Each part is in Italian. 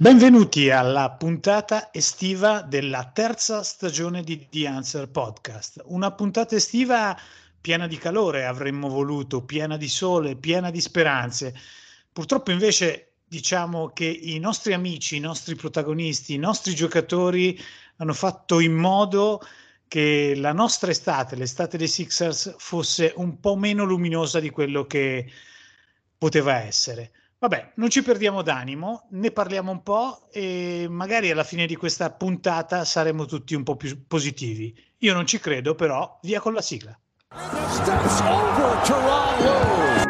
Benvenuti alla puntata estiva della terza stagione di The Answer Podcast. Una puntata estiva piena di calore, avremmo voluto, piena di sole, piena di speranze. Purtroppo invece diciamo che i nostri amici, i nostri protagonisti, i nostri giocatori hanno fatto in modo che la nostra estate, l'estate dei Sixers, fosse un po' meno luminosa di quello che poteva essere. Vabbè, non ci perdiamo d'animo, ne parliamo un po' e magari alla fine di questa puntata saremo tutti un po' più positivi. Io non ci credo, però via con la sigla. Steps over Toronto.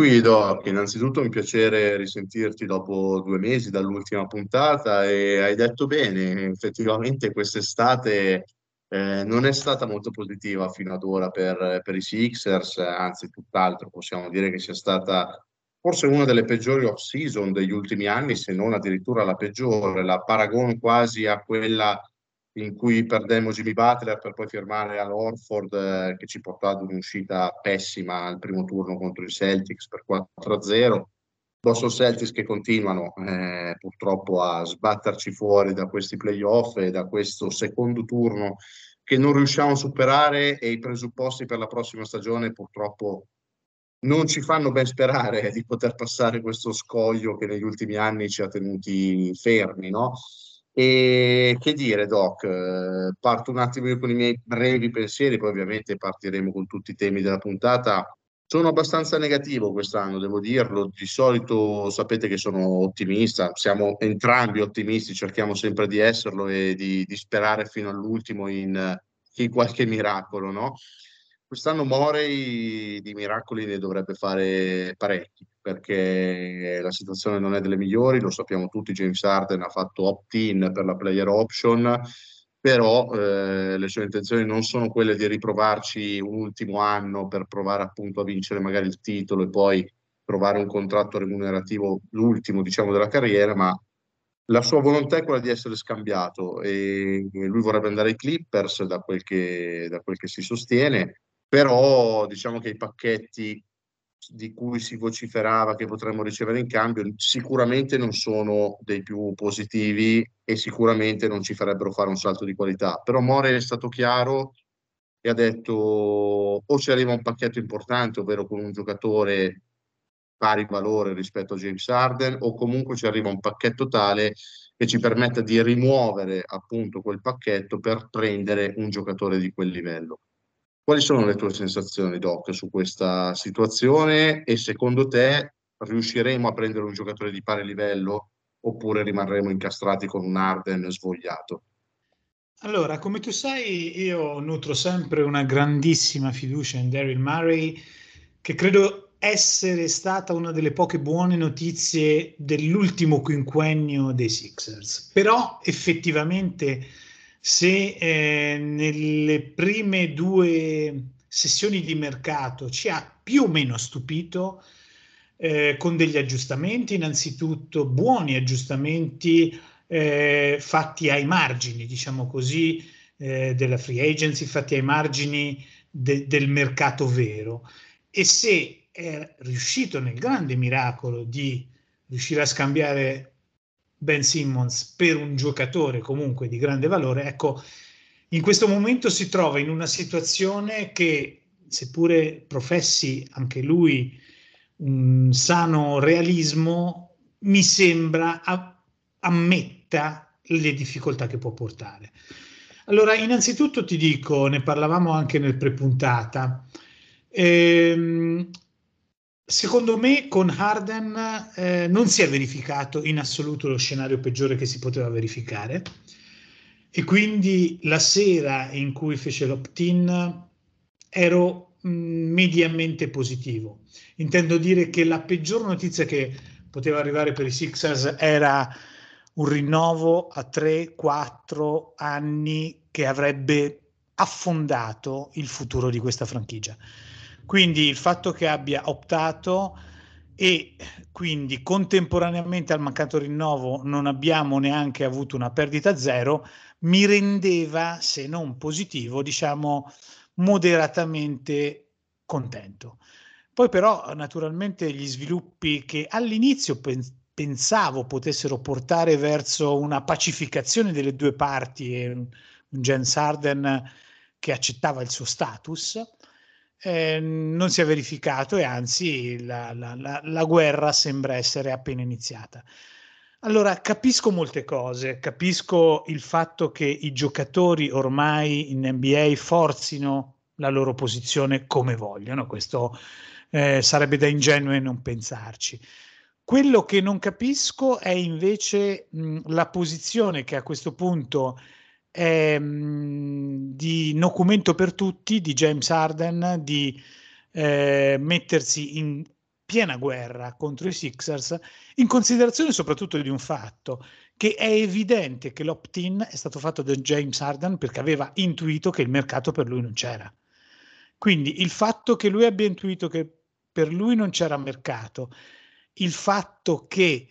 Qui Doc, innanzitutto un piacere risentirti dopo due mesi dall'ultima puntata e hai detto bene, effettivamente quest'estate eh, non è stata molto positiva fino ad ora per, per, i Sixers, anzi tutt'altro possiamo dire che sia stata forse una delle peggiori off-season degli ultimi anni, se non addirittura la peggiore, la paragono quasi a quella in cui perdemmo Jimmy Butler per poi firmare all'Orford eh, che ci portò ad un'uscita pessima al primo turno contro i Celtics per 4-0. Boston Celtics che continuano eh, purtroppo a sbatterci fuori da questi playoff e da questo secondo turno che non riusciamo a superare e i presupposti per la prossima stagione purtroppo non ci fanno ben sperare di poter passare questo scoglio che negli ultimi anni ci ha tenuti fermi, no? E che dire, Doc, eh, parto un attimo io con i miei brevi pensieri, poi ovviamente partiremo con tutti i temi della puntata. Sono abbastanza negativo quest'anno, devo dirlo. Di solito sapete che sono ottimista, siamo entrambi ottimisti, cerchiamo sempre di esserlo e di, di sperare fino all'ultimo in, in qualche miracolo, no? Quest'anno Morey di miracoli ne dovrebbe fare parecchi perché la situazione non è delle migliori, lo sappiamo tutti, James Harden ha fatto opt-in per la player option, però eh, le sue intenzioni non sono quelle di riprovarci un ultimo anno per provare appunto a vincere magari il titolo e poi trovare un contratto remunerativo, l'ultimo diciamo della carriera, ma la sua volontà è quella di essere scambiato e lui vorrebbe andare ai Clippers da quel che, da quel che si sostiene però diciamo che i pacchetti di cui si vociferava che potremmo ricevere in cambio sicuramente non sono dei più positivi e sicuramente non ci farebbero fare un salto di qualità. Però More è stato chiaro e ha detto o ci arriva un pacchetto importante, ovvero con un giocatore pari valore rispetto a James Harden, o comunque ci arriva un pacchetto tale che ci permetta di rimuovere appunto quel pacchetto per prendere un giocatore di quel livello. Quali sono le tue sensazioni, Doc, su questa situazione e secondo te riusciremo a prendere un giocatore di pari livello oppure rimarremo incastrati con un Arden svogliato? Allora, come tu sai, io nutro sempre una grandissima fiducia in Daryl Murray, che credo essere stata una delle poche buone notizie dell'ultimo quinquennio dei Sixers. Però effettivamente se eh, nelle prime due sessioni di mercato ci ha più o meno stupito eh, con degli aggiustamenti, innanzitutto buoni aggiustamenti eh, fatti ai margini, diciamo così, eh, della free agency, fatti ai margini de- del mercato vero. E se è riuscito nel grande miracolo di riuscire a scambiare Ben Simmons per un giocatore comunque di grande valore, ecco, in questo momento si trova in una situazione che, seppure professi anche lui un sano realismo, mi sembra a, ammetta le difficoltà che può portare. Allora, innanzitutto ti dico, ne parlavamo anche nel prepuntata, ehm, Secondo me con Harden eh, non si è verificato in assoluto lo scenario peggiore che si poteva verificare e quindi la sera in cui fece l'opt-in ero mm, mediamente positivo. Intendo dire che la peggior notizia che poteva arrivare per i Sixers era un rinnovo a 3-4 anni che avrebbe affondato il futuro di questa franchigia. Quindi il fatto che abbia optato e quindi contemporaneamente al mancato rinnovo non abbiamo neanche avuto una perdita zero, mi rendeva, se non positivo, diciamo moderatamente contento. Poi però naturalmente gli sviluppi che all'inizio pen- pensavo potessero portare verso una pacificazione delle due parti e un, James Harden che accettava il suo status, eh, non si è verificato e anzi la, la, la, la, guerra sembra essere appena iniziata. Allora, capisco molte cose, capisco il fatto che i giocatori ormai in NBA forzino la loro posizione come vogliono, questo eh, sarebbe da ingenue non pensarci. Quello che non capisco è invece mh, la posizione che a questo punto mh, di documento per tutti di James Harden di eh, mettersi in piena guerra contro i Sixers, in considerazione soprattutto di un fatto, che è evidente che l'opt-in è stato fatto da James Harden perché aveva intuito che il mercato per lui non c'era. Quindi il fatto che lui abbia intuito che per lui non c'era mercato, il fatto che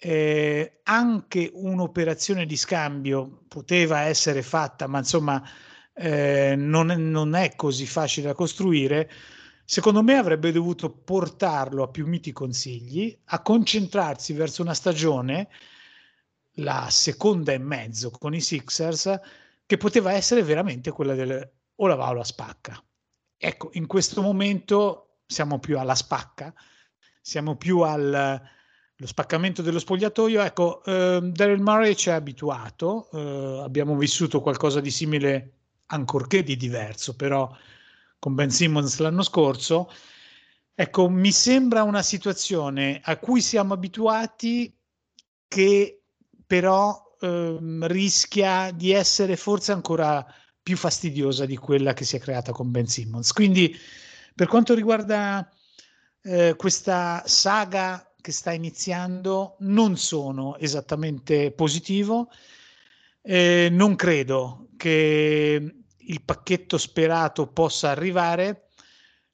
eh, anche un'operazione di scambio poteva essere fatta, ma insomma eh, non, non, è così facile da costruire, secondo me avrebbe dovuto portarlo a più miti consigli, a concentrarsi verso una stagione, la seconda e mezzo con i Sixers, che poteva essere veramente quella del o la va o la spacca. Ecco, in questo momento siamo più alla spacca, siamo più al lo spaccamento dello spogliatoio. Ecco, eh, Daryl Murray ci ha abituato, eh, abbiamo vissuto qualcosa di simile, ancorché di diverso, però con Ben Simmons l'anno scorso. Ecco, mi sembra una situazione a cui siamo abituati che però eh, rischia di essere forse ancora più fastidiosa di quella che si è creata con Ben Simmons. Quindi, per quanto riguarda eh, questa saga che sta iniziando non sono esattamente positivo. Eh, non credo che il pacchetto sperato possa arrivare.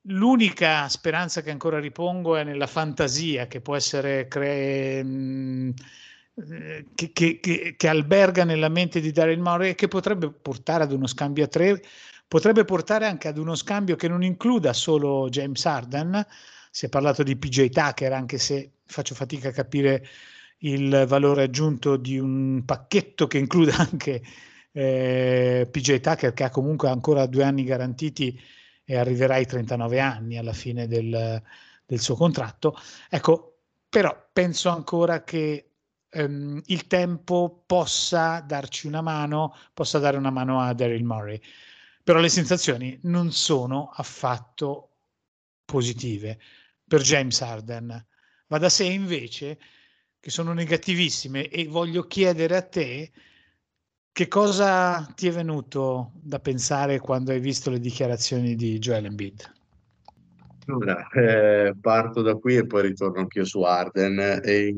L'unica speranza che ancora ripongo è nella fantasia che può essere cre- mm, che, che, che, che, alberga nella mente di Daryl Morey e che potrebbe portare ad uno scambio a tre, potrebbe portare anche ad uno scambio che non includa solo James Harden, si è parlato di PJ Tucker, anche se faccio fatica a capire il valore aggiunto di un pacchetto che includa anche eh, PJ Tucker, che ha comunque ancora due anni garantiti e arriverà ai 39 anni alla fine del, del suo contratto. Ecco, però penso ancora che ehm, il tempo possa darci una mano, possa dare una mano a Daryl Murray. Però le sensazioni non sono affatto positive per James Harden. Va da sé invece che sono negativissime e voglio chiedere a te che cosa ti è venuto da pensare quando hai visto le dichiarazioni di Joel Embiid? Allora, eh, parto da qui e poi ritorno anch'io su Arden. E,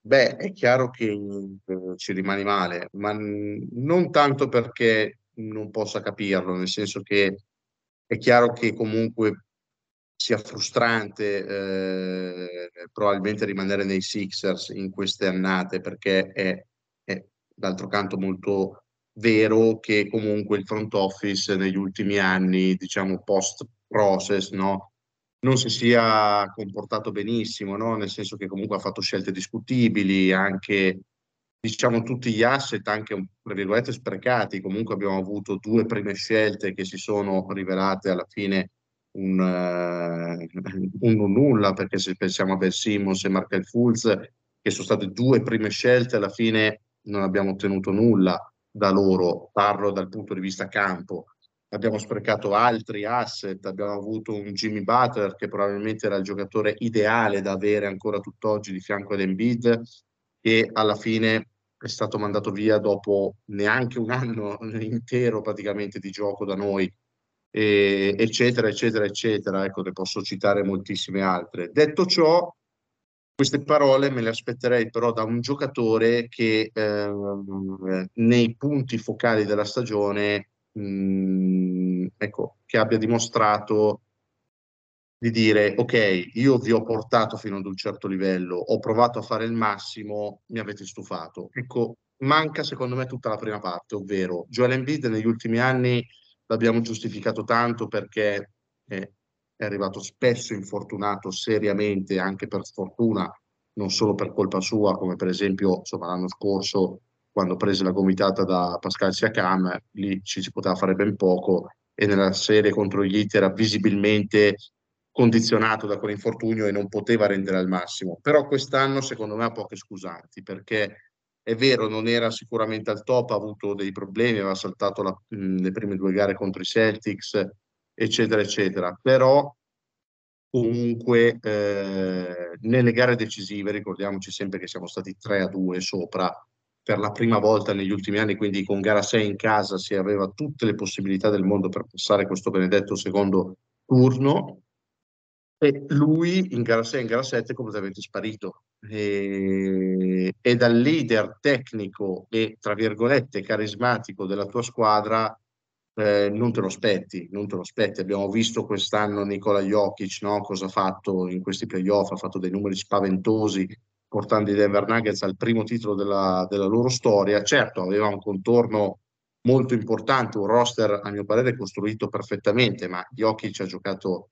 beh, è chiaro che eh, ci rimani male, ma n- non tanto perché non possa capirlo, nel senso che è chiaro che comunque sia frustrante eh, probabilmente rimanere nei Sixers in queste annate perché è, è d'altro canto molto vero che comunque il front office negli ultimi anni, diciamo post process, no? non si sia comportato benissimo, no? nel senso che comunque ha fatto scelte discutibili, anche diciamo tutti gli asset, anche tra virgolette sprecati, comunque abbiamo avuto due prime scelte che si sono rivelate alla fine un, uh, un nulla, perché se pensiamo a Ben Simmons e Markel Fulz, che sono state due prime scelte, alla fine non abbiamo ottenuto nulla da loro, parlo dal punto di vista campo. Abbiamo sprecato altri asset, abbiamo avuto un Jimmy Butler che probabilmente era il giocatore ideale da avere ancora tutt'oggi di fianco ad Embiid, che alla fine è stato mandato via dopo neanche un anno intero praticamente di gioco da noi e, eccetera, eccetera, eccetera. Ecco, ne posso citare moltissime altre. Detto ciò, queste parole me le aspetterei però da un giocatore che eh, nei punti focali della stagione, mh, ecco, che abbia dimostrato di dire ok, io vi ho portato fino ad un certo livello, ho provato a fare il massimo, mi avete stufato. Ecco, manca secondo me tutta la prima parte, ovvero Joel Embiid negli ultimi anni l'abbiamo giustificato tanto perché è, è arrivato spesso infortunato seriamente, anche per sfortuna, non solo per colpa sua, come per esempio insomma, l'anno scorso quando prese la gomitata da Pascal Siakam, lì ci si poteva fare ben poco e nella serie contro gli Heat era visibilmente condizionato da quell'infortunio e non poteva rendere al massimo. Però quest'anno secondo me ha poche scusanti perché è vero, non era sicuramente al top, ha avuto dei problemi, aveva saltato la, le prime due gare contro i Celtics, eccetera, eccetera. Però comunque eh, nelle gare decisive, ricordiamoci sempre che siamo stati 3 a 2 sopra per la prima volta negli ultimi anni, quindi con gara 6 in casa si aveva tutte le possibilità del mondo per passare questo benedetto secondo turno e lui in gara 6 in gara 7 è completamente sparito e, e dal leader tecnico e tra virgolette carismatico della tua squadra eh, non te lo aspetti, non te lo aspetti. Abbiamo visto quest'anno Nicola Jokic, no? cosa ha fatto in questi playoff, ha fatto dei numeri spaventosi, portando i Denver Nuggets al primo titolo della, della loro storia. Certo, aveva un contorno molto importante, un roster a mio parere costruito perfettamente, ma Jokic ha giocato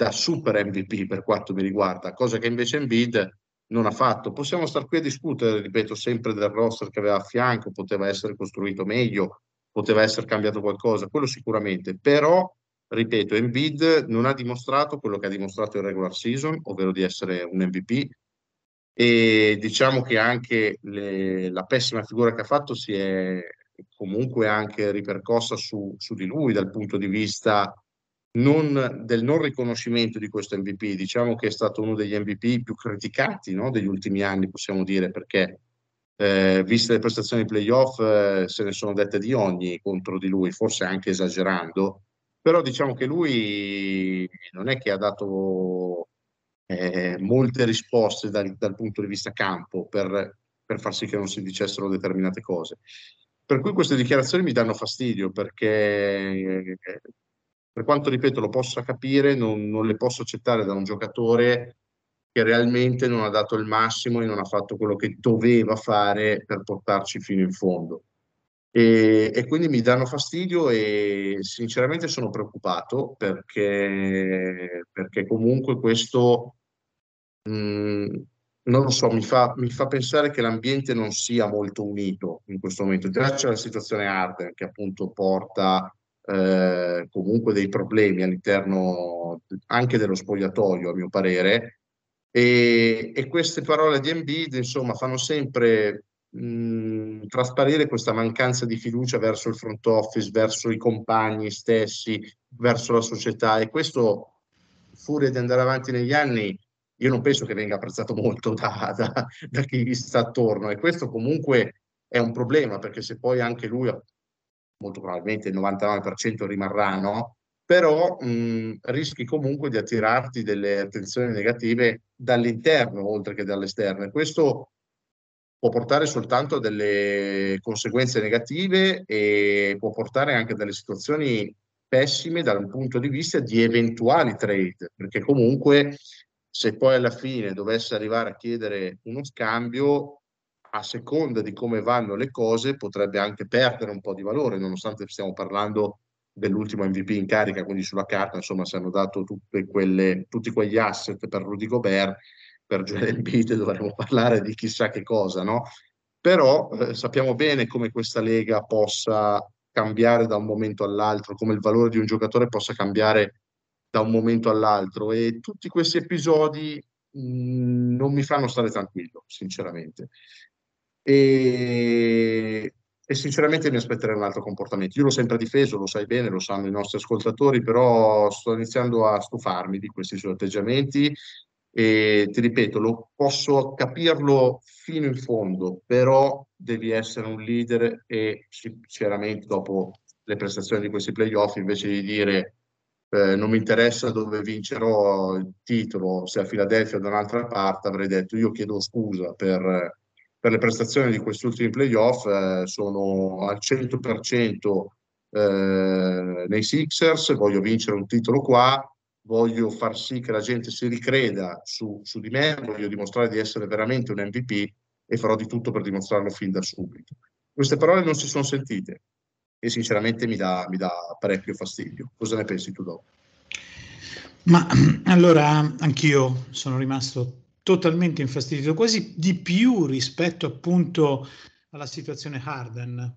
da super MVP per quanto mi riguarda, cosa che invece Embiid non ha fatto. Possiamo star qui a discutere, ripeto, sempre del roster che aveva a fianco, poteva essere costruito meglio, poteva essere cambiato qualcosa, quello sicuramente, però, ripeto, Embiid non ha dimostrato quello che ha dimostrato in regular season, ovvero di essere un MVP, e diciamo che anche le, la pessima figura che ha fatto si è comunque anche ripercossa su, su di lui dal punto di vista non, del non riconoscimento di questo MVP. Diciamo che è stato uno degli MVP più criticati no, degli ultimi anni, possiamo dire, perché eh, viste le prestazioni playoff eh, se ne sono dette di ogni contro di lui, forse anche esagerando, però diciamo che lui non è che ha dato eh, molte risposte dal, dal, punto di vista campo per, per far sì che non si dicessero determinate cose. Per cui queste dichiarazioni mi danno fastidio perché, eh, per quanto ripeto, lo possa capire, non, non le posso accettare da un giocatore che realmente non ha dato il massimo e non ha fatto quello che doveva fare per portarci fino in fondo. E, e quindi mi danno fastidio e sinceramente sono preoccupato perché, perché comunque questo, mh, mm, non lo so, mi fa, mi fa, pensare che l'ambiente non sia molto unito in questo momento. Già c'è la situazione Arden che appunto porta eh, comunque dei problemi all'interno anche dello spogliatoio, a mio parere, e, e queste parole di Embiid, insomma, fanno sempre mh, trasparire questa mancanza di fiducia verso il front office, verso i compagni stessi, verso la società. E questo, furia di andare avanti negli anni, io non penso che venga apprezzato molto da, da, da chi gli sta attorno. E questo comunque è un problema, perché se poi anche lui, molto probabilmente il 99% rimarrà, no? però mh, rischi comunque di attirarti delle attenzioni negative dall'interno oltre che dall'esterno e questo può portare soltanto a delle conseguenze negative e può portare anche a delle situazioni pessime dal punto di vista di eventuali trade, perché comunque se poi alla fine dovesse arrivare a chiedere uno scambio, a seconda di come vanno le cose, potrebbe anche perdere un po' di valore, nonostante stiamo parlando dell'ultimo MVP in carica, quindi sulla carta, insomma, si hanno dato quelle, tutti quegli asset per Rudy Gobert, per Joel Embiid dovremmo parlare di chissà che cosa, no? Però eh, sappiamo bene come questa lega possa cambiare da un momento all'altro, come il valore di un giocatore possa cambiare da un momento all'altro e tutti questi episodi mh, mm, non mi fanno stare tranquillo, sinceramente. E e sinceramente mi aspetterei un altro comportamento. Io l'ho sempre difeso, lo sai bene, lo sanno i nostri ascoltatori, però sto iniziando a stufarmi di questi suoi atteggiamenti e ti ripeto, lo posso capirlo fino in fondo, però devi essere un leader e sinceramente dopo le prestazioni di questi playoff, invece di dire eh, non mi interessa dove vincerò il titolo, se a Filadelfia o da un'altra parte, avrei detto io chiedo scusa per per le prestazioni di questi ultimi playoff eh, sono al 100% eh, nei Sixers, voglio vincere un titolo qua, voglio far sì che la gente si ricreda su, su di me, voglio dimostrare di essere veramente un MVP e farò di tutto per dimostrarlo fin da subito. Queste parole non si sono sentite e sinceramente mi dà, mi dà parecchio fastidio. Cosa ne pensi tu dopo? Ma allora anch'io sono rimasto totalmente infastidito, quasi di più rispetto appunto alla situazione Harden,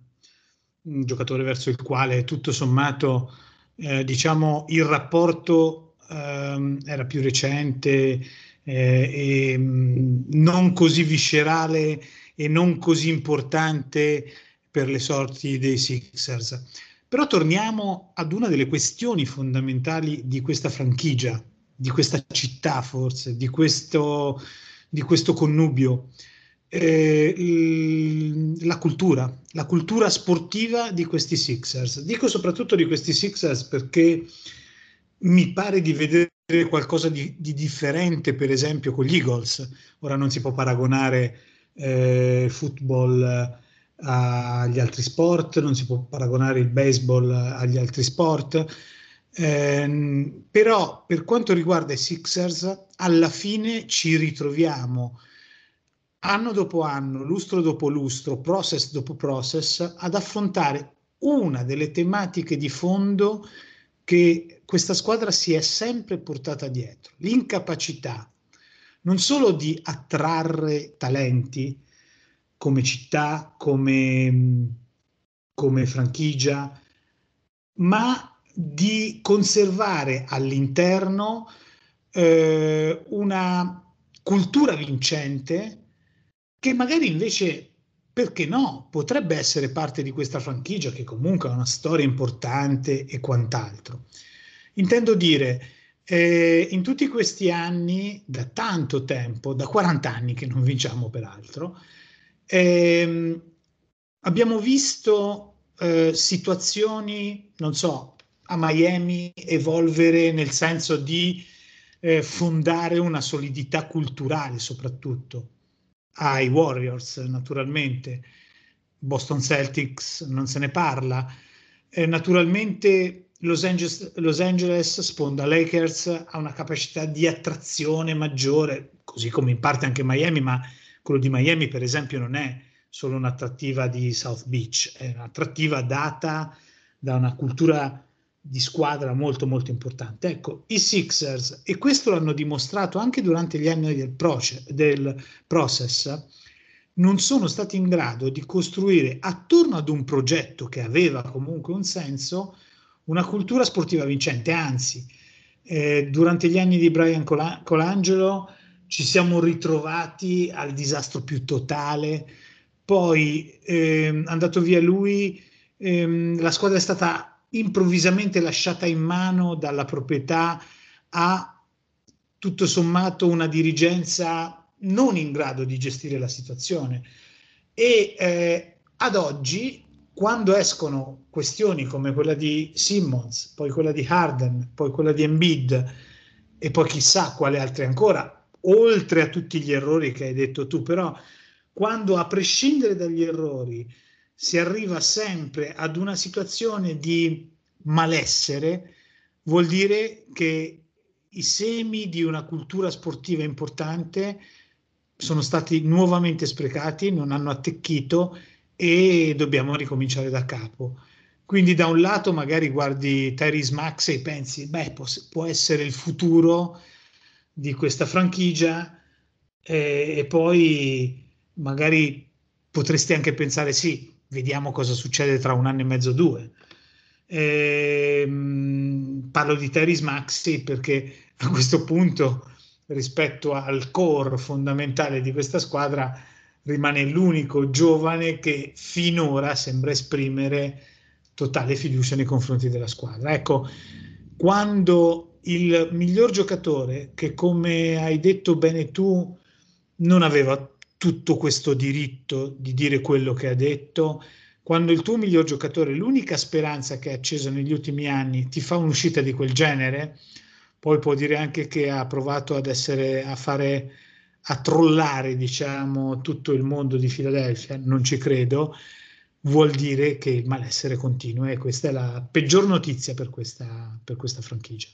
un giocatore verso il quale tutto sommato eh, diciamo il rapporto eh, era più recente eh, e mh, mm, non così viscerale e non così importante per le sorti dei Sixers. Però torniamo ad una delle questioni fondamentali di questa franchigia, di questa città forse, di questo, di questo connubio. Eh, la cultura, la cultura sportiva di questi Sixers. Dico soprattutto di questi Sixers perché mi pare di vedere qualcosa di, di differente, per esempio, con gli Eagles. Ora non si può paragonare eh, football agli altri sport, non si può paragonare il baseball agli altri sport. Eh, però per quanto riguarda i Sixers, alla fine ci ritroviamo anno dopo anno, lustro dopo lustro, process dopo process, ad affrontare una delle tematiche di fondo che questa squadra si è sempre portata dietro, l'incapacità non solo di attrarre talenti, come città, come, come franchigia, ma di conservare all'interno eh, una cultura vincente che magari invece, perché no, potrebbe essere parte di questa franchigia che comunque ha una storia importante e quant'altro. Intendo dire, eh, in tutti questi anni, da tanto tempo, da 40 anni che non vinciamo peraltro, eh, abbiamo visto eh, situazioni, non so, a Miami evolvere nel senso di eh, fondare una solidità culturale soprattutto ai Warriors naturalmente. Boston Celtics non se ne parla. Eh, naturalmente Los Angeles, Los Angeles sponda Lakers ha una capacità di attrazione maggiore così come in parte anche Miami ma quello di Miami, per esempio, non è solo un'attrattiva di South Beach, è un'attrattiva data da una cultura di squadra molto molto importante. Ecco, i Sixers, e questo l'hanno dimostrato anche durante gli anni del, proce, del process, non sono stati in grado di costruire attorno ad un progetto che aveva comunque un senso una cultura sportiva vincente, anzi, eh, durante gli anni di Brian Colangelo ci siamo ritrovati al disastro più totale. Poi ehm, andato via lui, ehm, la squadra è stata improvvisamente lasciata in mano dalla proprietà a tutto sommato una dirigenza non in grado di gestire la situazione. E eh, ad oggi, quando escono questioni come quella di Simmons, poi quella di Harden, poi quella di Embiid e poi chissà quale altre ancora, oltre a tutti gli errori che hai detto tu, però quando a prescindere dagli errori si arriva sempre ad una situazione di malessere, vuol dire che i semi di una cultura sportiva importante sono stati nuovamente sprecati, non hanno attecchito e dobbiamo ricominciare da capo. Quindi da un lato magari guardi Tyrese Max e pensi, beh, può, essere il futuro di questa franchigia eh, e poi magari potresti anche pensare sì, vediamo cosa succede tra un anno e mezzo o due. Eh, parlo di Teris Maxi perché a questo punto rispetto al core fondamentale di questa squadra rimane l'unico giovane che finora sembra esprimere totale fiducia nei confronti della squadra. Ecco, quando il miglior giocatore che, come hai detto bene tu, non aveva tutto questo diritto di dire quello che ha detto, quando il tuo miglior giocatore, l'unica speranza che ha acceso negli ultimi anni, ti fa un'uscita di quel genere, poi può dire anche che ha provato ad essere, a fare, a trollare, diciamo, tutto il mondo di Filadelfia, non ci credo, vuol dire che il malessere continua e questa è la peggior notizia per questa, per questa franchigia.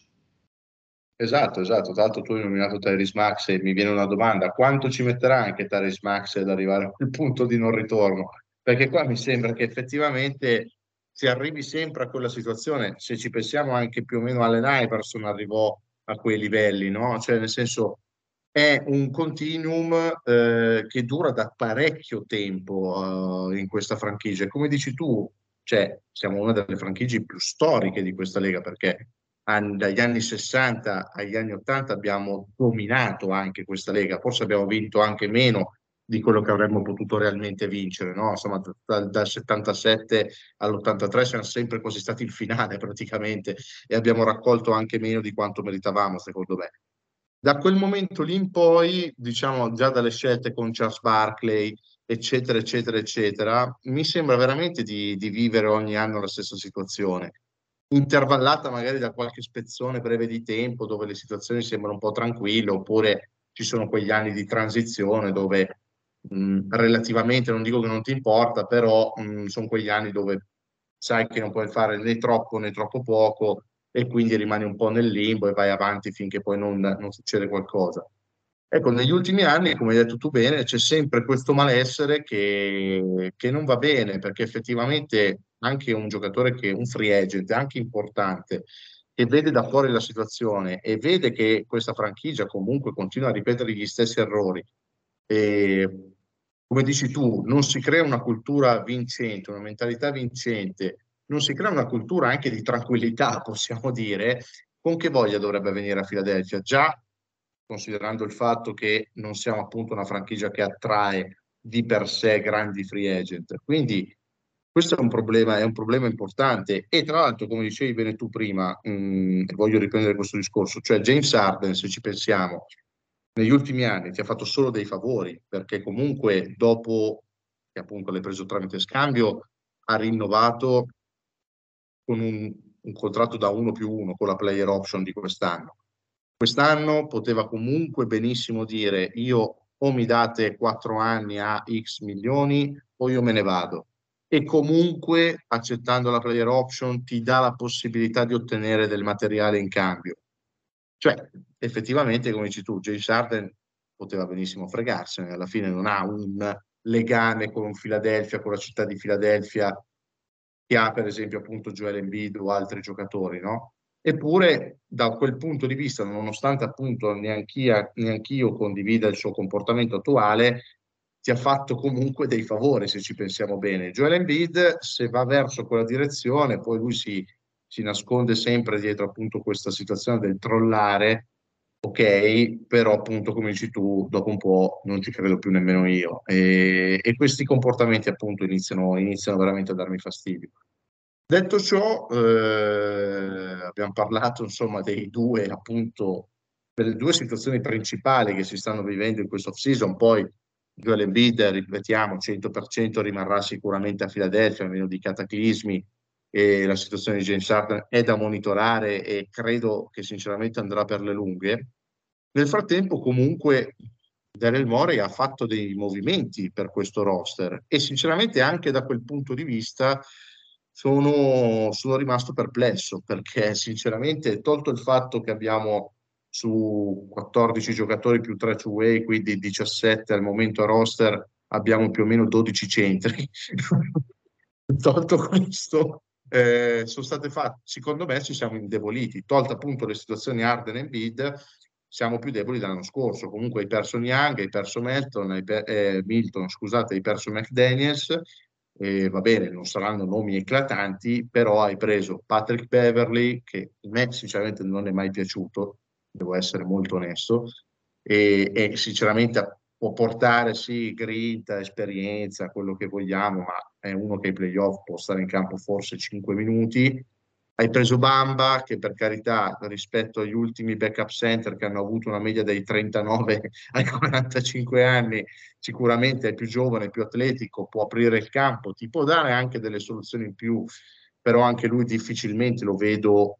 Esatto, esatto. Tra l'altro tu hai nominato Tyrese Max e mi viene una domanda, quanto ci metterà anche Tyrese Max ad arrivare a quel punto di non ritorno? Perché qua mi sembra che effettivamente si arrivi sempre a quella situazione, se ci pensiamo anche più o meno Allen Iverson arrivò a quei livelli, no? Cioè nel senso è un continuum eh, che dura da parecchio tempo eh, in questa franchigia. Come dici tu, cioè, siamo una delle franchigie più storiche di questa lega perché dagli anni 60 agli anni 80 abbiamo dominato anche questa lega, forse abbiamo vinto anche meno di quello che avremmo potuto realmente vincere, no? Insomma, dal, dal 77 all'83 siamo sempre quasi stati il finale praticamente e abbiamo raccolto anche meno di quanto meritavamo, secondo me. Da quel momento lì in poi, diciamo già dalle scelte con Charles Barkley, eccetera, eccetera, eccetera, mi sembra veramente di, di vivere ogni anno la stessa situazione intervallata magari da qualche spezzone breve di tempo dove le situazioni sembrano un po' tranquille, oppure ci sono quegli anni di transizione dove mh, relativamente, non dico che non ti importa, però mh, sono quegli anni dove sai che non puoi fare né troppo né troppo poco e quindi rimani un po' nel limbo e vai avanti finché poi non, non succede qualcosa. Ecco, negli ultimi anni, come hai detto tu bene, c'è sempre questo malessere che, che non va bene perché effettivamente anche un giocatore che un free agent, anche importante, che vede da fuori la situazione e vede che questa franchigia comunque continua a ripetere gli stessi errori. E, come dici tu, non si crea una cultura vincente, una mentalità vincente, non si crea una cultura anche di tranquillità, possiamo dire, con che voglia dovrebbe venire a Filadelfia? Già considerando il fatto che non siamo appunto una franchigia che attrae di per sé grandi free agent. Quindi questo è un problema, è un problema importante e tra l'altro, come dicevi bene tu prima, mh, mm, voglio riprendere questo discorso, cioè James Harden, se ci pensiamo, negli ultimi anni ti ha fatto solo dei favori, perché comunque dopo che appunto l'hai preso tramite scambio, ha rinnovato con un, un contratto da uno più uno con la player option di quest'anno. Quest'anno poteva comunque benissimo dire io o mi date quattro anni a X milioni o io me ne vado e comunque accettando la player option ti dà la possibilità di ottenere del materiale in cambio. Cioè, effettivamente, come dici tu, James Harden poteva benissimo fregarsene, alla fine non ha un legame con Philadelphia, con la città di Philadelphia, che ha per esempio appunto Joel Embiid o altri giocatori, no? Eppure, da quel punto di vista, nonostante appunto neanch'io, neanch'io condivida il suo comportamento attuale, ti ha fatto comunque dei favori se ci pensiamo bene. Joel Embiid se va verso quella direzione poi lui si, si nasconde sempre dietro appunto questa situazione del trollare ok, però appunto come dici tu, dopo un po' non ci credo più nemmeno io e, e questi comportamenti appunto iniziano, iniziano, veramente a darmi fastidio. Detto ciò, eh, abbiamo parlato insomma dei due appunto, delle due situazioni principali che si stanno vivendo in questo off-season, poi Joel Embiid, ripetiamo, 100% rimarrà sicuramente a Filadelfia, a meno di cataclismi, e la situazione di James Harden è da monitorare e credo che sinceramente andrà per le lunghe. Nel frattempo, comunque, Daryl Morey ha fatto dei movimenti per questo roster e sinceramente anche da quel punto di vista sono, sono rimasto perplesso perché sinceramente, tolto il fatto che abbiamo su 14 giocatori più 3 two-way, quindi 17 al momento roster, abbiamo più o meno 12 centri. Tolto questo, eh, sono state fatte, secondo me ci siamo indeboliti, tolta appunto le situazioni Arden e Bid, siamo più deboli dell'anno scorso. Comunque hai perso Young, hai perso Melton, hai per, eh, Milton, scusate, hai perso McDaniels, eh, va bene, non saranno nomi eclatanti, però hai preso Patrick Beverly, che a me sinceramente non è mai piaciuto, devo essere molto onesto, e, e sinceramente può portare sì grinta, esperienza, quello che vogliamo, ma è uno che ai playoff può stare in campo forse 5 minuti. Hai preso Bamba, che per carità, rispetto agli ultimi backup center che hanno avuto una media dai 39 ai 45 anni, sicuramente è più giovane, più atletico, può aprire il campo, ti può dare anche delle soluzioni in più, però anche lui difficilmente lo vedo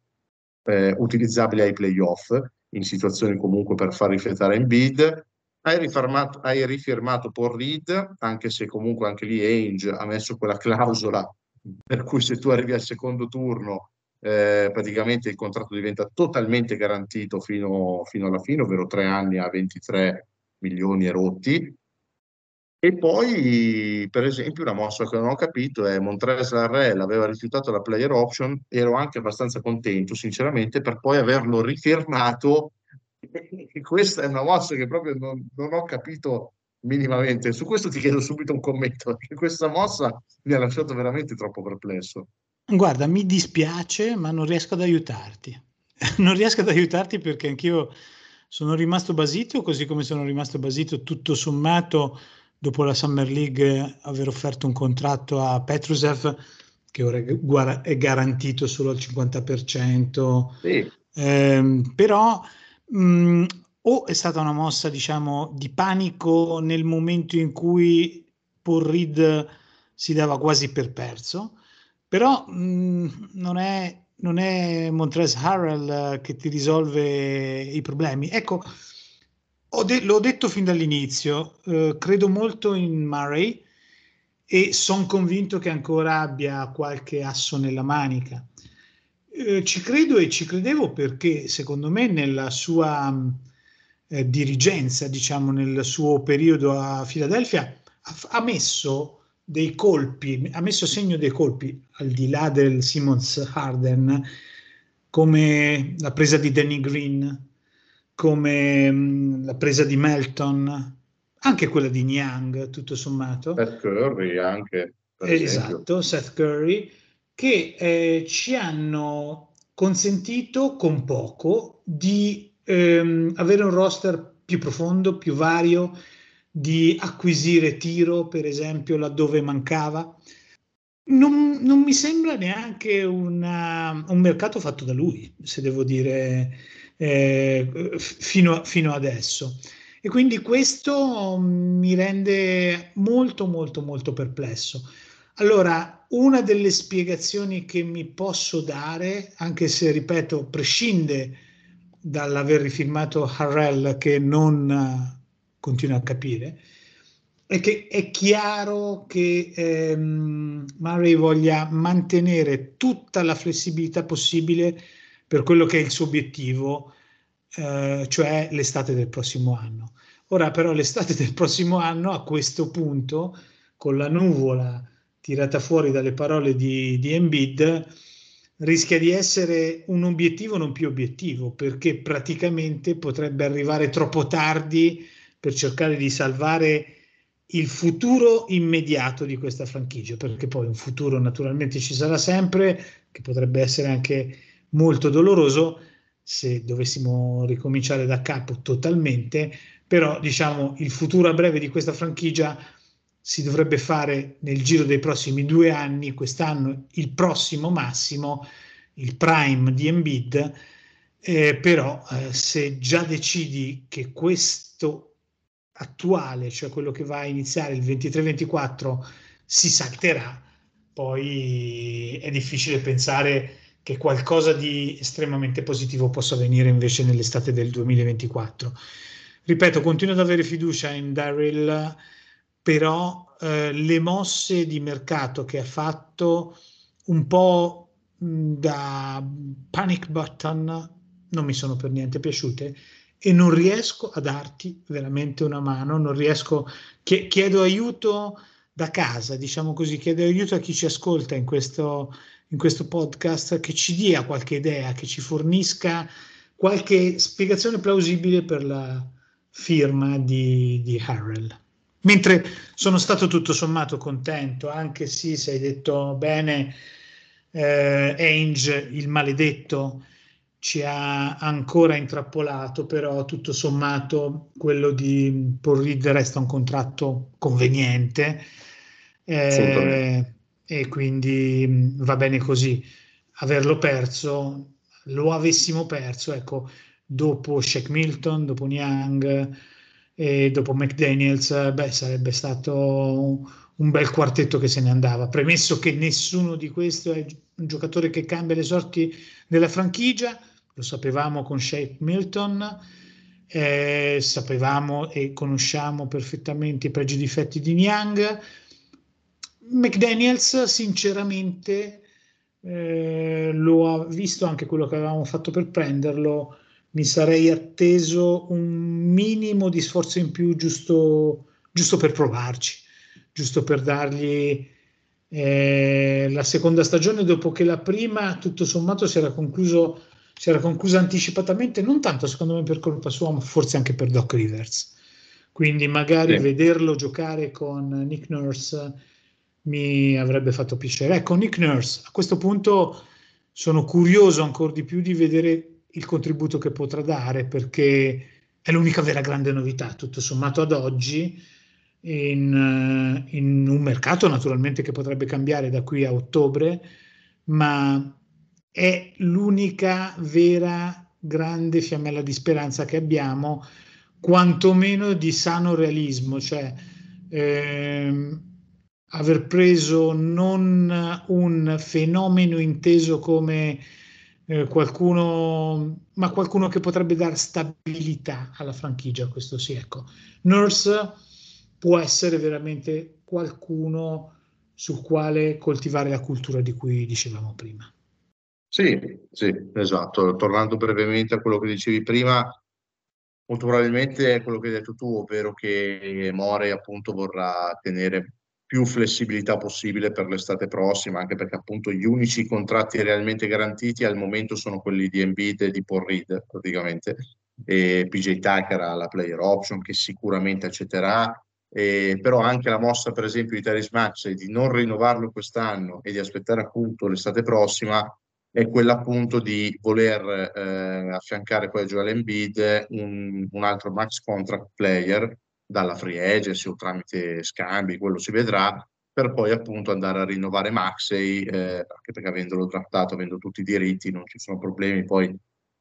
eh, utilizzabile ai playoff in situazioni comunque per far riflettere in bid. Hai, hai rifirmato Paul Reed, anche se comunque anche lì Ainge ha messo quella clausola per cui se tu arrivi al secondo turno eh, praticamente il contratto diventa totalmente garantito fino, fino alla fine, ovvero tre anni a 23 milioni e rotti. E poi, per esempio, una mossa che non ho capito è Montrezl Harrell aveva rifiutato la player option, ero anche abbastanza contento, sinceramente, per poi averlo rifirmato. E questa è una mossa che proprio non, non ho capito minimamente. Su questo ti chiedo subito un commento, perché questa mossa mi ha lasciato veramente troppo perplesso. Guarda, mi dispiace, ma non riesco ad aiutarti. non riesco ad aiutarti perché anch'io sono rimasto basito, così come sono rimasto basito tutto sommato dopo la Summer League aver offerto un contratto a Petrusev che ora è garantito solo al 50%. Sì. Eh, però mh, o è stata una mossa, diciamo, di panico nel momento in cui Paul Reed si dava quasi per perso, però mh, non è non è Montrez Harrell che ti risolve i problemi. Ecco, de- l'ho detto fin dall'inizio, eh, credo molto in Murray e sono convinto che ancora abbia qualche asso nella manica. Eh, ci credo e ci credevo perché secondo me nella sua eh, dirigenza, diciamo nel suo periodo a Filadelfia, ha, ha, messo dei colpi, ha messo segno dei colpi al di là del Simmons Harden, come la presa di Danny Green, come mh, la presa di Melton, anche quella di Niang, tutto sommato. Seth Curry anche. esatto, Seth Curry, che eh, ci hanno consentito con poco di ehm, avere un roster più profondo, più vario, di acquisire tiro, per esempio, laddove mancava. Non, non mi sembra neanche una, un mercato fatto da lui, se devo dire eh, fino, fino adesso. E quindi questo mi rende molto, molto, molto perplesso. Allora, una delle spiegazioni che mi posso dare, anche se ripeto, prescinde dall'aver rifirmato Harrell che non continua a capire, è che è chiaro che ehm, Murray voglia mantenere tutta la flessibilità possibile per quello che è il suo obiettivo, eh, cioè l'estate del prossimo anno. Ora però l'estate del prossimo anno a questo punto, con la nuvola tirata fuori dalle parole di, di Embiid, rischia di essere un obiettivo non più obiettivo, perché praticamente potrebbe arrivare troppo tardi per cercare di salvare il futuro immediato di questa franchigia, perché poi un futuro naturalmente ci sarà sempre, che potrebbe essere anche molto doloroso se dovessimo ricominciare da capo totalmente, però diciamo il futuro a breve di questa franchigia si dovrebbe fare nel giro dei prossimi due anni, quest'anno il prossimo massimo, il prime di Embiid, eh, però eh, se già decidi che questo attuale, cioè quello che va a iniziare il 23-24, si salterà, poi è difficile pensare che qualcosa di estremamente positivo possa avvenire invece nell'estate del 2024. Ripeto, continuo ad avere fiducia in Daryl, però eh, le mosse di mercato che ha fatto un po' da panic button non mi sono per niente piaciute e non riesco a darti veramente una mano, non riesco, chiedo aiuto da casa, diciamo così, chiedo aiuto a chi ci ascolta in questo, in questo podcast che ci dia qualche idea, che ci fornisca qualche spiegazione plausibile per la firma di, di Harrell. Mentre sono stato tutto sommato contento, anche se sì, hai detto bene, eh, Ainge, il maledetto, ci ha ancora intrappolato, però tutto sommato quello di Paul Reed resta un contratto conveniente. Eh, e quindi mm, va bene così. Averlo perso, lo avessimo perso, ecco, dopo Shaq Milton, dopo Niang e dopo McDaniels, beh, sarebbe stato un bel quartetto che se ne andava. Premesso che nessuno di questi è un giocatore che cambia le sorti della franchigia, lo sapevamo con Shaq Milton, eh, sapevamo e conosciamo perfettamente i pregi e difetti di Niang, McDaniels sinceramente eh, lo ha visto anche quello che avevamo fatto per prenderlo, mi sarei atteso un minimo di sforzo in più giusto, giusto per provarci, giusto per dargli eh, la seconda stagione dopo che la prima tutto sommato si era, concluso, si era conclusa anticipatamente, non tanto secondo me per colpa sua, ma forse anche per Doc Rivers. Quindi magari sì. vederlo giocare con Nick Nurse mi avrebbe fatto piacere. Ecco, Nick Nurse, a questo punto sono curioso ancora di più di vedere il contributo che potrà dare perché è l'unica vera grande novità, tutto sommato ad oggi, in, in un mercato naturalmente che potrebbe cambiare da qui a ottobre, ma è l'unica vera grande fiammella di speranza che abbiamo, quantomeno di sano realismo, cioè ehm, aver preso non un fenomeno inteso come eh, qualcuno, ma qualcuno che potrebbe dare stabilità alla franchigia, questo sì, ecco. Nurse può essere veramente qualcuno sul quale coltivare la cultura di cui dicevamo prima. Sì, sì, esatto. Tornando brevemente a quello che dicevi prima, molto probabilmente è quello che hai detto tu, ovvero che More appunto vorrà tenere più flessibilità possibile per l'estate prossima, anche perché appunto gli unici contratti realmente garantiti al momento sono quelli di Embiid e di Paul Reed praticamente, e PJ Tucker ha la player option che sicuramente accetterà, e, però anche la mossa per esempio di Terry Maxey di non rinnovarlo quest'anno e di aspettare appunto l'estate prossima è quella appunto di voler eh, affiancare poi a Joel Embiid un, un altro max contract player dalla free agency o tramite scambi, quello si vedrà, per poi appunto andare a rinnovare Maxey, eh, anche perché avendolo trattato, avendo tutti i diritti, non ci sono problemi poi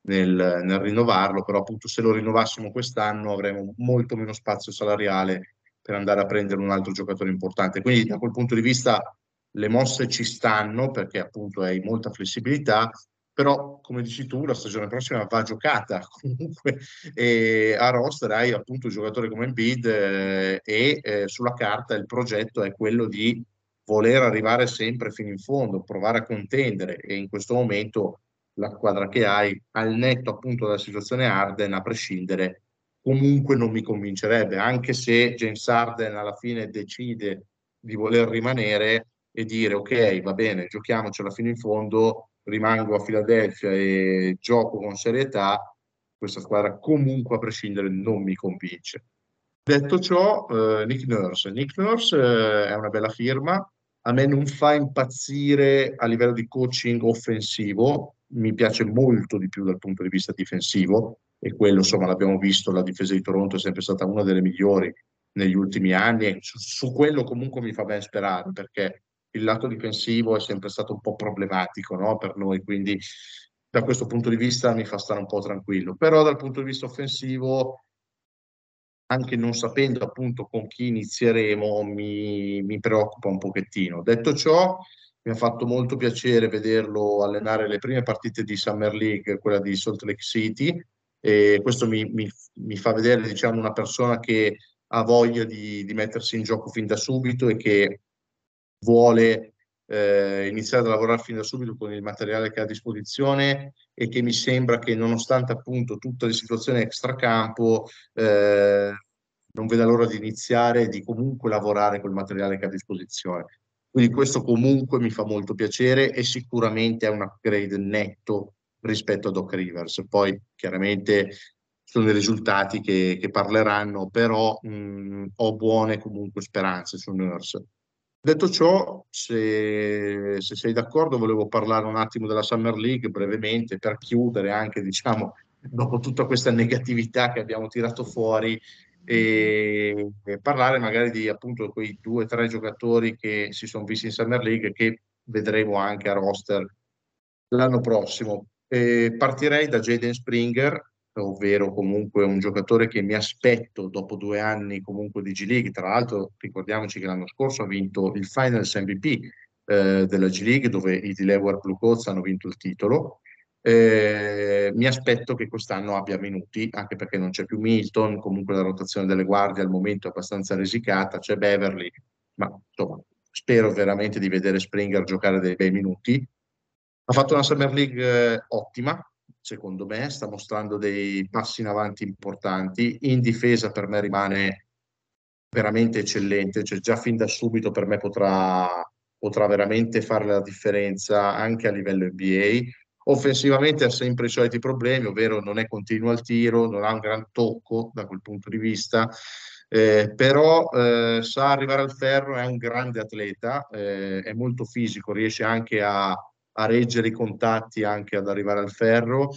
nel, nel rinnovarlo, però appunto se lo rinnovassimo quest'anno avremo molto meno spazio salariale per andare a prendere un altro giocatore importante. Quindi da quel punto di vista le mosse ci stanno perché appunto hai molta flessibilità, però come dici tu la stagione prossima va giocata. Comunque e a roster hai appunto un giocatore come Embiid eh, e eh, sulla carta il progetto è quello di voler arrivare sempre fino in fondo, provare a contendere e in questo momento la squadra che hai al netto appunto della situazione Arden a prescindere comunque non mi convincerebbe anche se James Arden alla fine decide di voler rimanere e dire ok va bene giochiamocela fino in fondo rimango a Filadelfia e gioco con serietà, questa squadra comunque a prescindere non mi convince. Detto ciò, eh, Nick Nurse. Nick Nurse eh, è una bella firma, a me non fa impazzire a livello di coaching offensivo, mi piace molto di più dal punto di vista difensivo e quello insomma l'abbiamo visto, la difesa di Toronto è sempre stata una delle migliori negli ultimi anni e su, su quello comunque mi fa ben sperare perché il lato difensivo è sempre stato un po' problematico no? per noi, quindi da questo punto di vista mi fa stare un po' tranquillo. Però dal punto di vista offensivo, anche non sapendo appunto con chi inizieremo, mi, mi preoccupa un pochettino. Detto ciò, mi ha fatto molto piacere vederlo allenare le prime partite di Summer League, quella di Salt Lake City, e questo mi, mi, mi fa vedere diciamo, una persona che ha voglia di, di mettersi in gioco fin da subito e che vuole eh, iniziare a lavorare fin da subito con il materiale che ha a disposizione e che mi sembra che nonostante appunto tutte le situazioni extracampo eh, non veda l'ora di iniziare e di comunque lavorare col materiale che ha a disposizione. Quindi questo comunque mi fa molto piacere e sicuramente è un upgrade netto rispetto a Doc Rivers. Poi chiaramente sono dei risultati che, che parleranno, però mh, ho buone comunque speranze su Nurse. Detto ciò, se, se, sei d'accordo, volevo parlare un attimo della Summer League brevemente per chiudere anche, diciamo, dopo tutta questa negatività che abbiamo tirato fuori e, e parlare magari di appunto quei due o tre giocatori che si sono visti in Summer League che vedremo anche a roster l'anno prossimo. E partirei da Jaden Springer, ovvero comunque un giocatore che mi aspetto dopo due anni comunque di G League. Tra l'altro ricordiamoci che l'anno scorso ha vinto il Finals MVP eh, della G League dove i Delaware Blue Coats hanno vinto il titolo. Eh, mi aspetto che quest'anno abbia minuti, anche perché non c'è più Milton, comunque la rotazione delle guardie al momento è abbastanza risicata, c'è Beverly, ma insomma spero veramente di vedere Springer giocare dei bei minuti Ha fatto una Summer League eh, ottima, secondo me, sta mostrando dei passi in avanti importanti. In difesa per me rimane veramente eccellente, cioè già fin da subito per me potrà, potrà veramente fare la differenza anche a livello NBA. Offensivamente ha sempre i soliti problemi, ovvero non è continuo al tiro, non ha un gran tocco da quel punto di vista, eh, però eh, sa arrivare al ferro, è un grande atleta, eh, è molto fisico, riesce anche a, a reggere i contatti, anche ad arrivare al ferro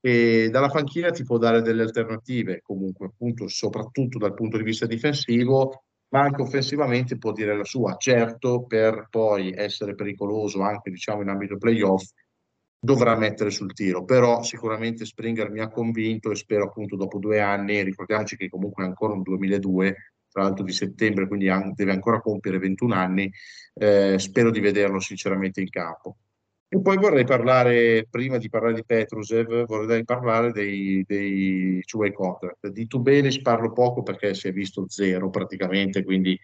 e dalla panchina ti può dare delle alternative, comunque appunto soprattutto dal punto di vista difensivo, ma anche offensivamente può dire la sua. Certo, per poi essere pericoloso anche diciamo in ambito playoff, dovrà mettere sul tiro, però sicuramente Springer mi ha convinto e spero appunto dopo due anni, ricordiamoci che comunque è ancora un 2002, tra l'altro di settembre, quindi deve ancora compiere 21 anni, eh, spero di vederlo sinceramente in campo. E poi vorrei parlare, prima di parlare di Petrusev, vorrei parlare dei, dei two-way contract. Di Tubelis parlo poco perché si è visto zero praticamente, quindi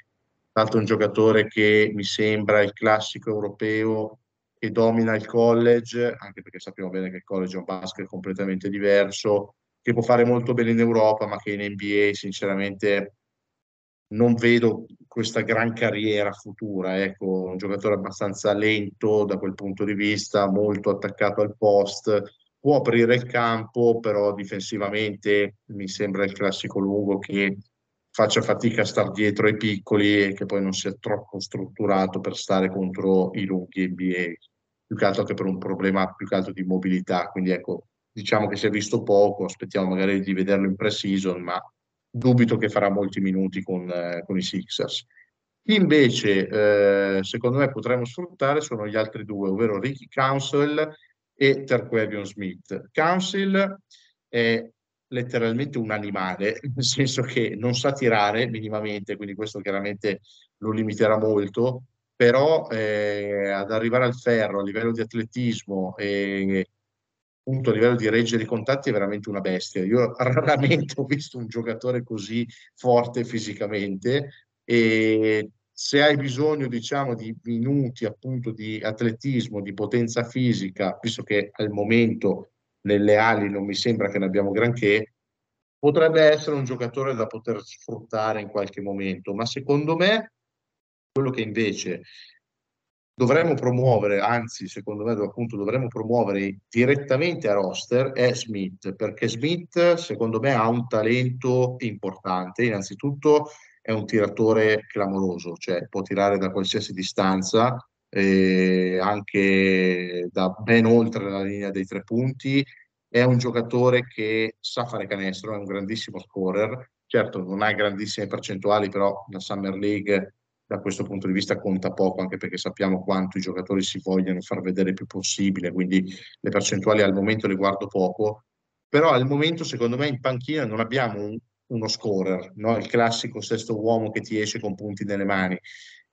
tanto un giocatore che mi sembra il classico europeo che domina il college, anche perché sappiamo bene che il college è un basket completamente diverso, che può fare molto bene in Europa, ma che in NBA sinceramente non vedo questa gran carriera futura, ecco, un giocatore abbastanza lento da quel punto di vista, molto attaccato al post, può aprire il campo, però difensivamente mi sembra il classico lungo che faccia fatica a stare dietro ai piccoli e che poi non sia troppo strutturato per stare contro i lunghi NBA, più che altro che per un problema più che altro di mobilità, quindi ecco, diciamo che si è visto poco, aspettiamo magari di vederlo in pre-season, ma dubito che farà molti minuti con, eh, con i Sixers. Chi invece eh, secondo me potremmo sfruttare sono gli altri due, ovvero Ricky Council e Terquavion Smith. Council è letteralmente un animale, nel senso che non sa tirare minimamente, quindi questo chiaramente lo limiterà molto, però eh, ad arrivare al ferro a livello di atletismo e appunto a livello di reggere i contatti è veramente una bestia. Io raramente ho visto un giocatore così forte fisicamente e se hai bisogno, diciamo, di minuti appunto di atletismo, di potenza fisica, visto che al momento nelle ali non mi sembra che ne abbiamo granché, potrebbe essere un giocatore da poter sfruttare in qualche momento, ma secondo me quello che invece dovremmo promuovere, anzi secondo me appunto dovremmo promuovere direttamente a roster è Smith, perché Smith secondo me ha un talento importante, innanzitutto è un tiratore clamoroso, cioè può tirare da qualsiasi distanza, eh, anche da ben oltre la linea dei tre punti, è un giocatore che sa fare canestro, è un grandissimo scorer, certo non ha grandissime percentuali, però la Summer League da questo punto di vista conta poco, anche perché sappiamo quanto i giocatori si vogliono far vedere il più possibile, quindi le percentuali al momento le guardo poco, però al momento secondo me in panchina non abbiamo un, uno scorer, no? il classico sesto uomo che ti esce con punti nelle mani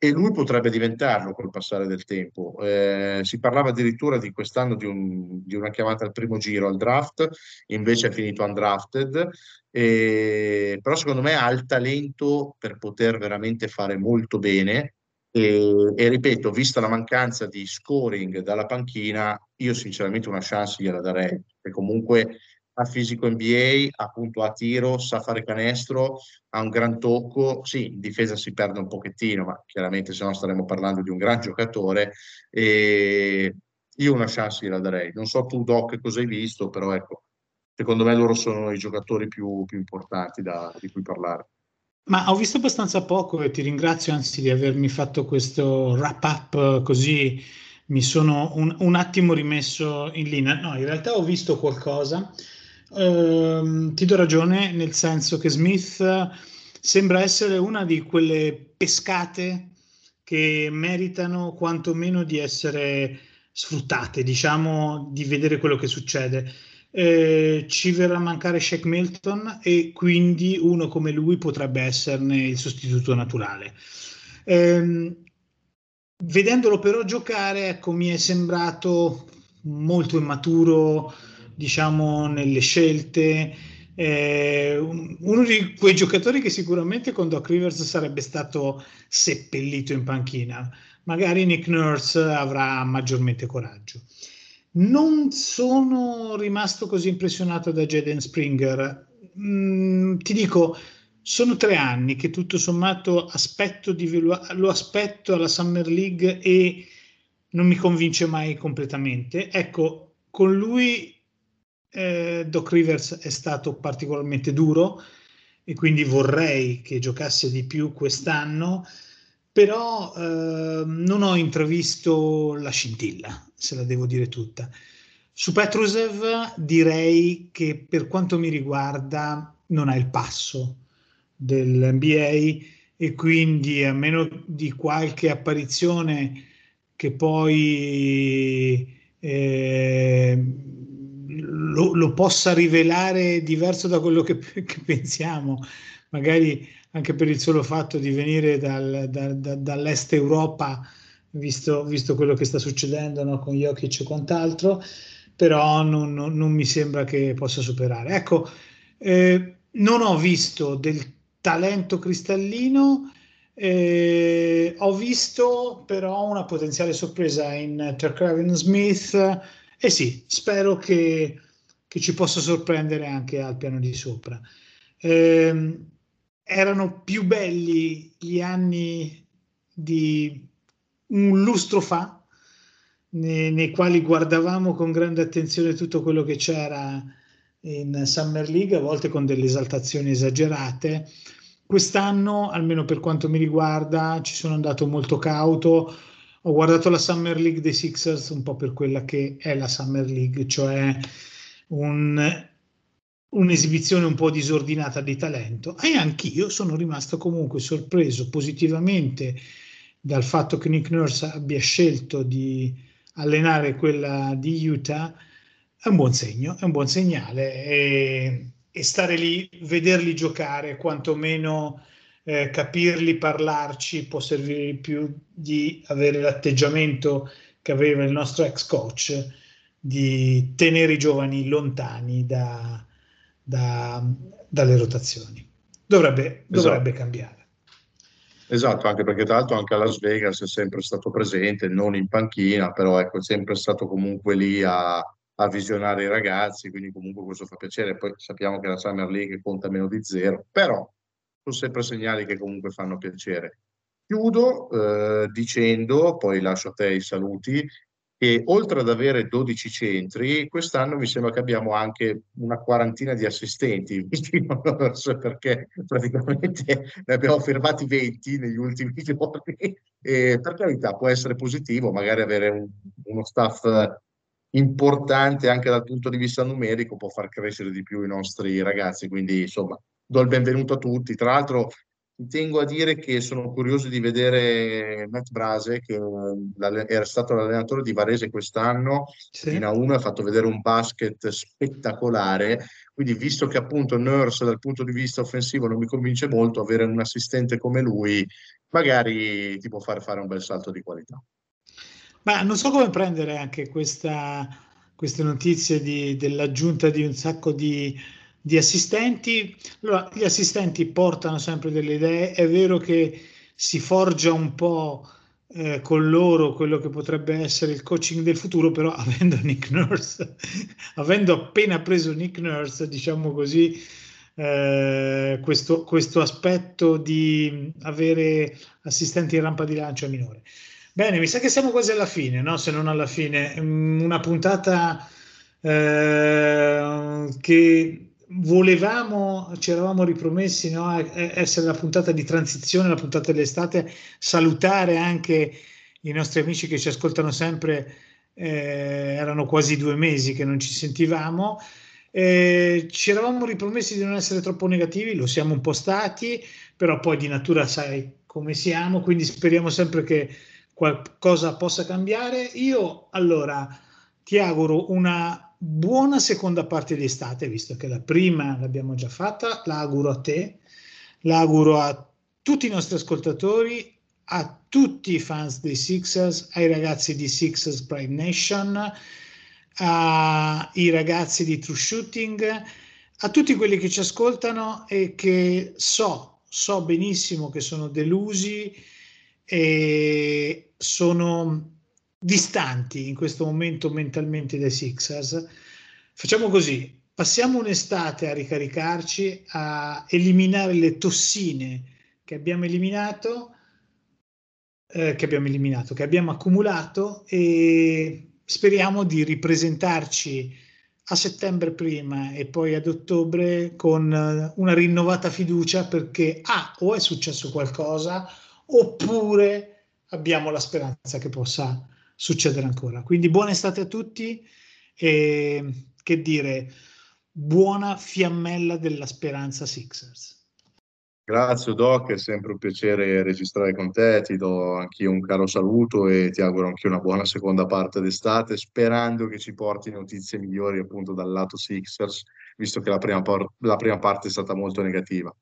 e lui potrebbe diventarlo col passare del tempo. Eh, si parlava addirittura di quest'anno di, un, di, una chiamata al primo giro al draft, invece è finito undrafted, e, però secondo me ha il talento per poter veramente fare molto bene. E, e, ripeto, vista la mancanza di scoring dalla panchina, io sinceramente una chance gliela darei, e comunque ha fisico NBA, appunto a tiro, sa fare canestro, ha un gran tocco, sì, in difesa si perde un pochettino, ma chiaramente se no staremmo parlando di un gran giocatore e io una chance gliela darei. Non so tu Doc cosa hai visto, però ecco, secondo me loro sono i giocatori più, più importanti da, di cui parlare. Ma ho visto abbastanza poco e ti ringrazio anzi di avermi fatto questo wrap up così mi sono un, un attimo rimesso in linea. No, in realtà ho visto qualcosa Ehm, ti do ragione, nel senso che Smith sembra essere una di quelle pescate che meritano quantomeno di essere sfruttate, diciamo, di vedere quello che succede. Eh, ci verrà a mancare Shaq Milton e quindi uno come lui potrebbe esserne il sostituto naturale. Eh, vedendolo però giocare, ecco, mi è sembrato molto immaturo, diciamo, nelle scelte. Eh, uno di quei giocatori che sicuramente con Doc Rivers sarebbe stato seppellito in panchina. Magari Nick Nurse avrà maggiormente coraggio. Non sono rimasto così impressionato da Jaden Springer. Mm, ti dico, sono tre anni che tutto sommato aspetto di, lo aspetto alla Summer League e non mi convince mai completamente. Ecco, con lui eh, Doc Rivers è stato particolarmente duro e quindi vorrei che giocasse di più quest'anno, però eh, non ho intravisto la scintilla, se la devo dire tutta. Su Petrusev direi che per quanto mi riguarda non ha il passo dell'NBA e quindi a meno di qualche apparizione che poi eh, lo, lo, possa rivelare diverso da quello che, che, pensiamo, magari anche per il solo fatto di venire dal, da, da, dall'est Europa, visto, visto, quello che sta succedendo no, con Jokic e quant'altro, però non, non, non, mi sembra che possa superare. Ecco, eh, non ho visto del talento cristallino. Eh, ho visto però una potenziale sorpresa in Tercraven Smith e eh sì, spero che, che, ci possa sorprendere anche al piano di sopra. Eh, erano più belli gli anni di un lustro fa, nei, nei quali guardavamo con grande attenzione tutto quello che c'era in Summer League, a volte con delle esaltazioni esagerate. Quest'anno, almeno per quanto mi riguarda, ci sono andato molto cauto. Ho guardato la Summer League dei Sixers un po' per quella che è la Summer League, cioè un, un'esibizione un po' disordinata di talento. E anch'io sono rimasto comunque sorpreso positivamente dal fatto che Nick Nurse abbia scelto di allenare quella di Utah è un buon segno, è un buon segnale e, e stare lì, vederli giocare, quantomeno eh, capirli, parlarci, può servire più di avere l'atteggiamento che aveva il nostro ex coach di tenere i giovani lontani da, da, dalle rotazioni. Dovrebbe, dovrebbe esatto. cambiare. Esatto, anche perché tra l'altro anche a Las Vegas è sempre stato presente, non in panchina, però ecco, è sempre stato comunque lì a, a visionare i ragazzi, quindi comunque questo fa piacere. Poi sappiamo che la Summer League conta meno di zero, però sono sempre segnali che comunque fanno piacere. Chiudo eh, dicendo, poi lascio a te i saluti, che oltre ad avere 12 centri, quest'anno mi sembra che abbiamo anche una quarantina di assistenti, perché praticamente ne abbiamo firmati 20 negli ultimi giorni. E per carità può essere positivo magari avere un, uno staff importante anche dal punto di vista numerico, può far crescere di più i nostri ragazzi. Quindi, insomma, do il benvenuto a tutti. Tra l'altro, tengo a dire che sono curioso di vedere Matt Brase, che era stato l'allenatore di Varese quest'anno, sì. in A1 ha fatto vedere un basket spettacolare. Quindi, visto che appunto Nurse dal punto di vista offensivo non mi convince molto, avere un assistente come lui magari ti può far fare un bel salto di qualità. Ma non so come prendere anche questa, queste notizie di, dell'aggiunta di un sacco di, di assistenti. Allora, gli assistenti portano sempre delle idee, è vero che si forgia un po' eh, con loro quello che potrebbe essere il coaching del futuro, però avendo Nick Nurse, avendo appena preso Nick Nurse, diciamo così, eh, questo, questo aspetto di avere assistenti in rampa di lancio è minore. Bene, mi sa che siamo quasi alla fine, no? se non alla fine. Mm, una puntata eh, che volevamo, ci eravamo ripromessi no? essere la puntata di transizione, la puntata dell'estate, salutare anche i nostri amici che ci ascoltano sempre, eh, erano quasi due mesi che non ci sentivamo. Eh, ci eravamo ripromessi di non essere troppo negativi, lo siamo un po' stati, però poi di natura sai come siamo, quindi speriamo sempre che qualcosa possa cambiare. Io allora ti auguro una buona seconda parte di estate, visto che la prima l'abbiamo già fatta, la auguro a te, la auguro a tutti i nostri ascoltatori, a tutti i fans dei Sixers, ai ragazzi di Sixers Pride Nation, ai ragazzi di True Shooting, a tutti quelli che ci ascoltano e che so, so benissimo che sono delusi e sono distanti in questo momento mentalmente dai Sixers. Facciamo così, passiamo un'estate a ricaricarci, a eliminare le tossine che abbiamo eliminato, eh, che abbiamo eliminato, che abbiamo accumulato e speriamo di ripresentarci a settembre prima e poi ad ottobre con una rinnovata fiducia perché ah, o è successo qualcosa oppure abbiamo la speranza che possa succedere ancora. Quindi buona estate a tutti e che dire, buona fiammella della speranza Sixers. Grazie Doc, è sempre un piacere registrare con te, ti do anch'io un caro saluto e ti auguro anche una buona seconda parte d'estate, sperando che ci porti notizie migliori appunto dal lato Sixers, visto che la prima, por- la prima parte è stata molto negativa.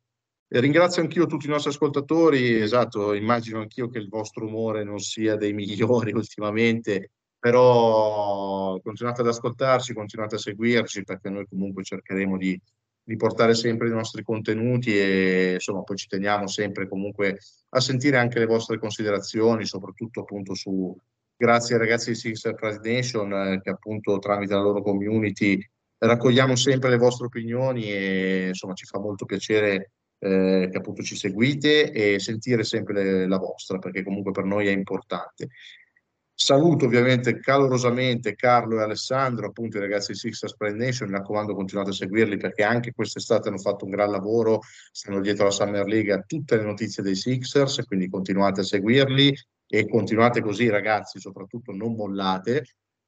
Ringrazio anch'io tutti i nostri ascoltatori, esatto, immagino anch'io che il vostro umore non sia dei migliori ultimamente, però continuate ad ascoltarci, continuate a seguirci perché noi comunque cercheremo di di portare sempre i nostri contenuti e insomma poi ci teniamo sempre comunque a sentire anche le vostre considerazioni, soprattutto appunto su grazie ai ragazzi di Sixer Pride Nation eh, che appunto tramite la loro community raccogliamo sempre le vostre opinioni e insomma ci fa molto piacere eh, che appunto ci seguite e sentire sempre la vostra perché comunque per noi è importante. Saluto ovviamente calorosamente Carlo e Alessandro, appunto i ragazzi di Sixers Pride Nation, mi raccomando continuate a seguirli perché anche quest'estate hanno fatto un gran lavoro, stanno dietro la Summer League a tutte le notizie dei Sixers, quindi continuate a seguirli e continuate così ragazzi, soprattutto non mollate.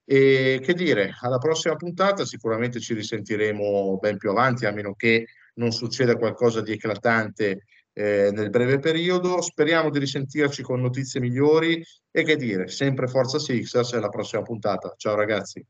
E che dire, alla prossima puntata sicuramente ci risentiremo ben più avanti, a meno che non succeda qualcosa di eclatante eh, nel breve periodo. Speriamo di risentirci con notizie migliori e che dire, sempre Forza Sixers e alla prossima puntata. Ciao ragazzi.